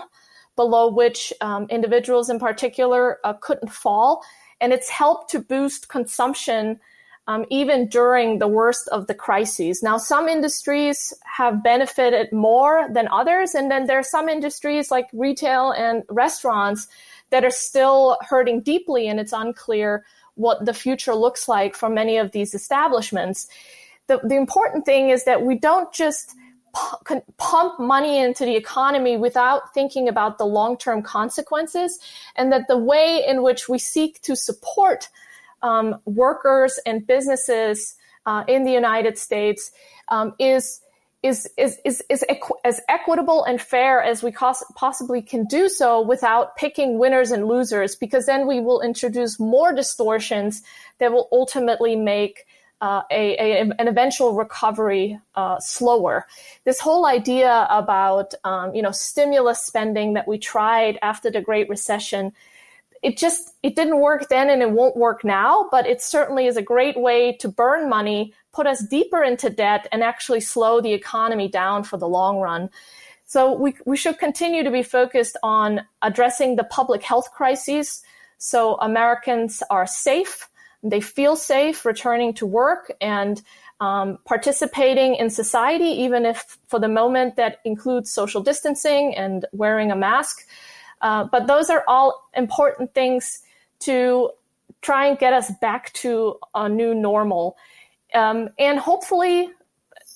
below which um, individuals, in particular, uh, couldn't fall, and it's helped to boost consumption um, even during the worst of the crises. Now, some industries have benefited more than others, and then there are some industries like retail and restaurants that are still hurting deeply, and it's unclear what the future looks like for many of these establishments. The, the important thing is that we don't just pump money into the economy without thinking about the long term consequences, and that the way in which we seek to support um, workers and businesses uh, in the United States um, is is is is, is equ- as equitable and fair as we cos- possibly can do so without picking winners and losers because then we will introduce more distortions that will ultimately make uh, a, a, an eventual recovery uh, slower. This whole idea about um, you know stimulus spending that we tried after the Great Recession it just it didn't work then and it won't work now but it certainly is a great way to burn money put us deeper into debt and actually slow the economy down for the long run so we, we should continue to be focused on addressing the public health crises so americans are safe they feel safe returning to work and um, participating in society even if for the moment that includes social distancing and wearing a mask uh, but those are all important things to try and get us back to a new normal. Um, and hopefully,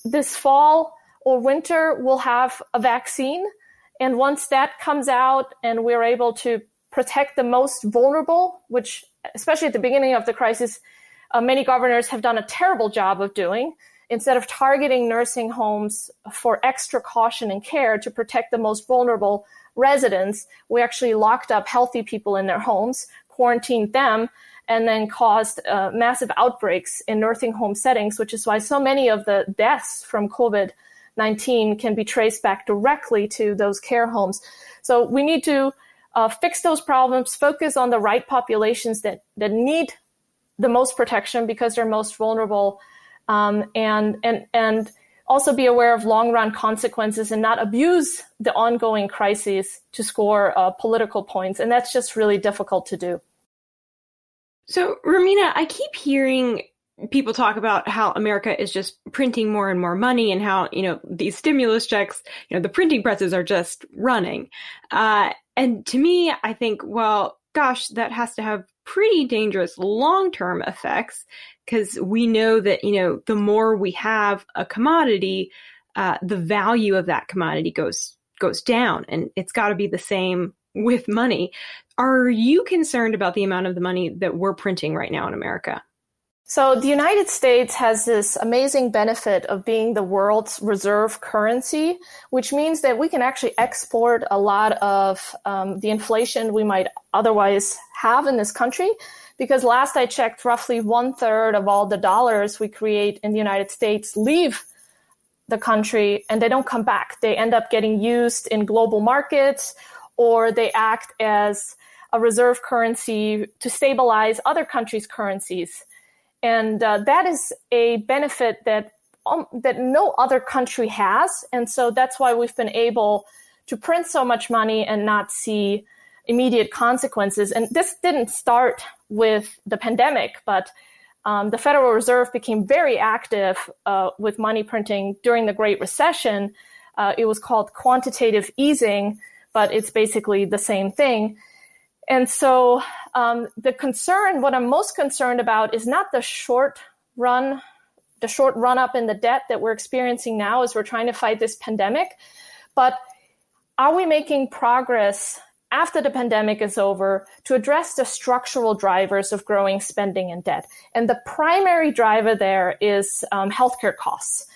this fall or winter, we'll have a vaccine. And once that comes out and we're able to protect the most vulnerable, which, especially at the beginning of the crisis, uh, many governors have done a terrible job of doing, instead of targeting nursing homes for extra caution and care to protect the most vulnerable, residents, we actually locked up healthy people in their homes, quarantined them, and then caused uh, massive outbreaks in nursing home settings, which is why so many of the deaths from COVID 19 can be traced back directly to those care homes. So we need to uh, fix those problems, focus on the right populations that, that need the most protection because they're most vulnerable, um, and, and, and also be aware of long run consequences and not abuse the ongoing crises to score uh, political points. And that's just really difficult to do. So, Romina, I keep hearing people talk about how America is just printing more and more money and how, you know, these stimulus checks, you know, the printing presses are just running. Uh, and to me, I think, well, gosh, that has to have pretty dangerous long term effects because we know that you know the more we have a commodity uh, the value of that commodity goes goes down and it's got to be the same with money are you concerned about the amount of the money that we're printing right now in america So the United States has this amazing benefit of being the world's reserve currency, which means that we can actually export a lot of um, the inflation we might otherwise have in this country. Because last I checked, roughly one third of all the dollars we create in the United States leave the country and they don't come back. They end up getting used in global markets or they act as a reserve currency to stabilize other countries' currencies and uh, that is a benefit that um, that no other country has, and so that's why we've been able to print so much money and not see immediate consequences. And this didn't start with the pandemic, but um, the Federal Reserve became very active uh, with money printing during the Great Recession. Uh, it was called quantitative easing, but it's basically the same thing. And so um, the concern, what I'm most concerned about, is not the short run, the short run up in the debt that we're experiencing now as we're trying to fight this pandemic, but are we making progress after the pandemic is over to address the structural drivers of growing spending and debt? And the primary driver there is um, healthcare costs.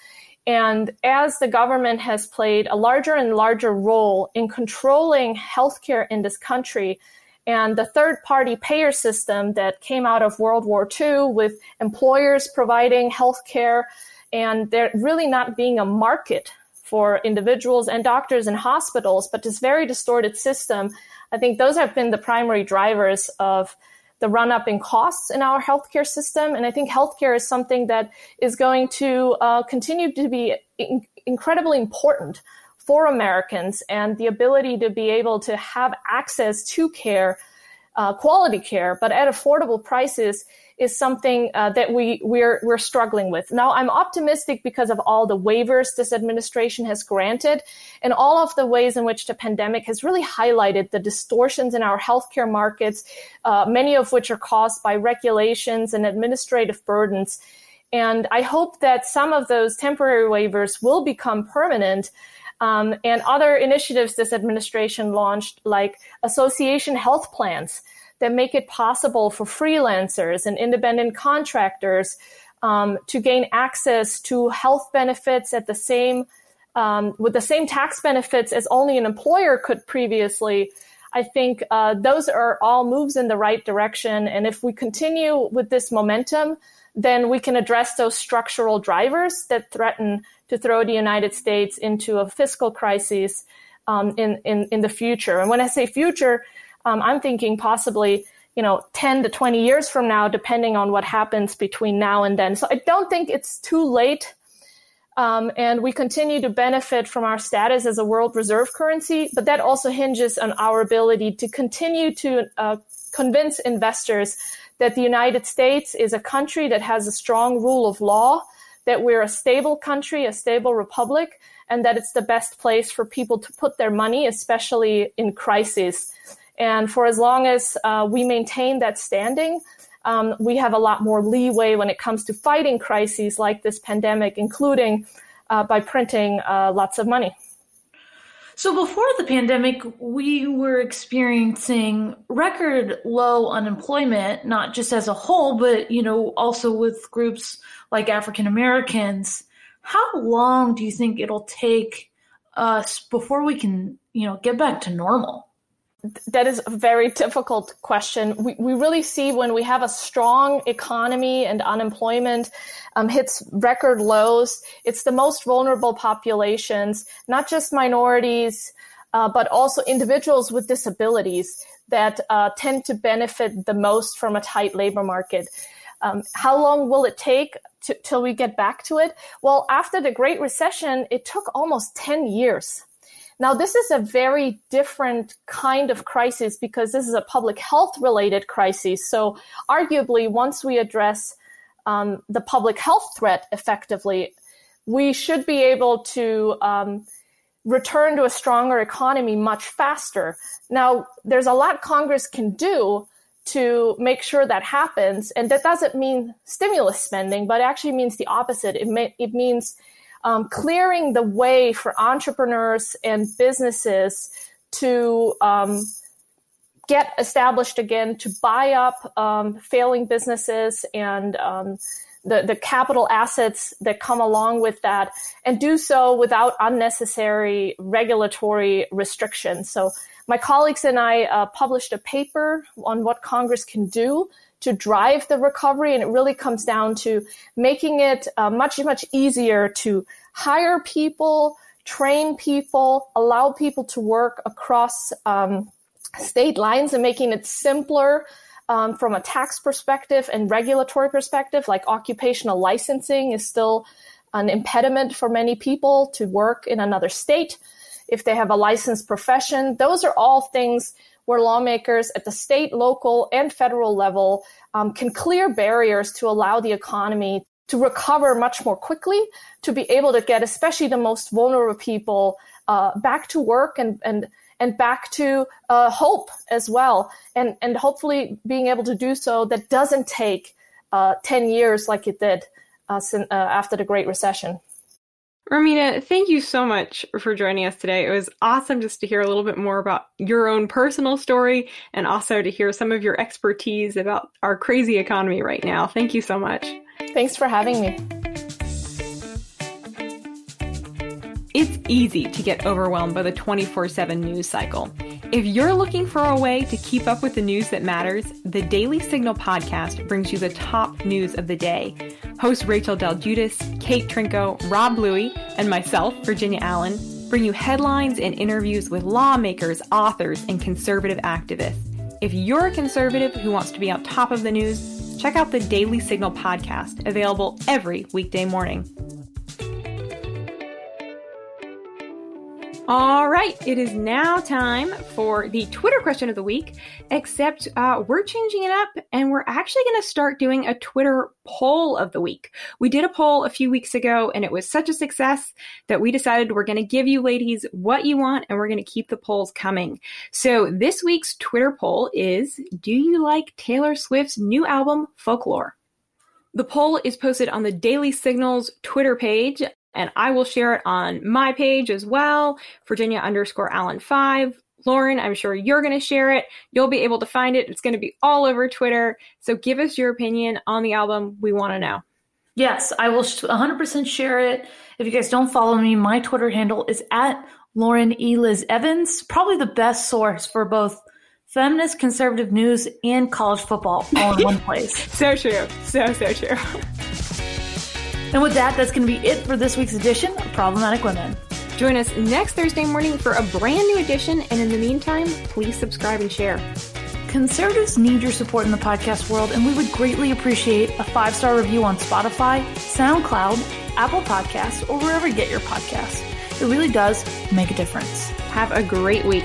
And as the government has played a larger and larger role in controlling healthcare in this country, and the third party payer system that came out of World War II with employers providing healthcare and there really not being a market for individuals and doctors and hospitals, but this very distorted system. I think those have been the primary drivers of the run up in costs in our healthcare system. And I think healthcare is something that is going to uh, continue to be in- incredibly important for Americans and the ability to be able to have access to care, uh, quality care, but at affordable prices is something uh, that we we're we're struggling with. Now, I'm optimistic because of all the waivers this administration has granted, and all of the ways in which the pandemic has really highlighted the distortions in our healthcare markets, uh, many of which are caused by regulations and administrative burdens. And I hope that some of those temporary waivers will become permanent um, and other initiatives this administration launched, like association health plans that make it possible for freelancers and independent contractors um, to gain access to health benefits at the same um, with the same tax benefits as only an employer could previously. I think uh, those are all moves in the right direction. And if we continue with this momentum, then we can address those structural drivers that threaten to throw the United States into a fiscal crisis um, in, in, in the future. And when I say future, um, I'm thinking possibly, you know, 10 to 20 years from now, depending on what happens between now and then. So I don't think it's too late. Um, and we continue to benefit from our status as a world reserve currency, but that also hinges on our ability to continue to uh, convince investors that the United States is a country that has a strong rule of law that we're a stable country, a stable republic, and that it's the best place for people to put their money, especially in crises. And for as long as uh, we maintain that standing, um, we have a lot more leeway when it comes to fighting crises like this pandemic, including uh, by printing uh, lots of money. So before the pandemic, we were experiencing record low unemployment, not just as a whole, but you know, also with groups like African Americans. How long do you think it'll take us before we can, you know, get back to normal? That is a very difficult question. We, we really see when we have a strong economy and unemployment um, hits record lows, it's the most vulnerable populations, not just minorities, uh, but also individuals with disabilities that uh, tend to benefit the most from a tight labor market. Um, how long will it take to, till we get back to it? Well, after the Great Recession, it took almost 10 years now, this is a very different kind of crisis because this is a public health related crisis. So, arguably, once we address um, the public health threat effectively, we should be able to um, return to a stronger economy much faster. Now, there's a lot Congress can do to make sure that happens. And that doesn't mean stimulus spending, but actually means the opposite. It, may, it means um, clearing the way for entrepreneurs and businesses to um, get established again, to buy up um, failing businesses and um, the, the capital assets that come along with that, and do so without unnecessary regulatory restrictions. So, my colleagues and I uh, published a paper on what Congress can do to drive the recovery, and it really comes down to making it uh, much, much easier to hire people, train people, allow people to work across um, state lines, and making it simpler um, from a tax perspective and regulatory perspective, like occupational licensing is still an impediment for many people to work in another state if they have a licensed profession. Those are all things where lawmakers at the state, local, and federal level um, can clear barriers to allow the economy to recover much more quickly, to be able to get especially the most vulnerable people uh, back to work and, and and back to uh, hope as well, and and hopefully being able to do so that doesn't take uh, ten years like it did uh, uh, after the Great Recession. Romina, thank you so much for joining us today. It was awesome just to hear a little bit more about your own personal story and also to hear some of your expertise about our crazy economy right now. Thank you so much. Thanks for having me. It's easy to get overwhelmed by the 24 7 news cycle. If you're looking for a way to keep up with the news that matters, the Daily Signal podcast brings you the top news of the day. Host Rachel Del Guidice, Kate Trinko, Rob Bluey, and myself, Virginia Allen, bring you headlines and interviews with lawmakers, authors, and conservative activists. If you're a conservative who wants to be on top of the news, check out the Daily Signal podcast, available every weekday morning. All right, it is now time for the Twitter question of the week, except uh, we're changing it up and we're actually going to start doing a Twitter poll of the week. We did a poll a few weeks ago and it was such a success that we decided we're going to give you ladies what you want and we're going to keep the polls coming. So this week's Twitter poll is Do you like Taylor Swift's new album, Folklore? The poll is posted on the Daily Signals Twitter page and I will share it on my page as well, Virginia underscore Allen five. Lauren, I'm sure you're going to share it. You'll be able to find it. It's going to be all over Twitter. So give us your opinion on the album. We want to know. Yes, I will 100% share it. If you guys don't follow me, my Twitter handle is at Lauren E. Liz Evans. Probably the best source for both feminist conservative news and college football all in one place. so true. So, so true. And with that, that's going to be it for this week's edition of Problematic Women. Join us next Thursday morning for a brand new edition. And in the meantime, please subscribe and share. Conservatives need your support in the podcast world, and we would greatly appreciate a five star review on Spotify, SoundCloud, Apple Podcasts, or wherever you get your podcasts. It really does make a difference. Have a great week.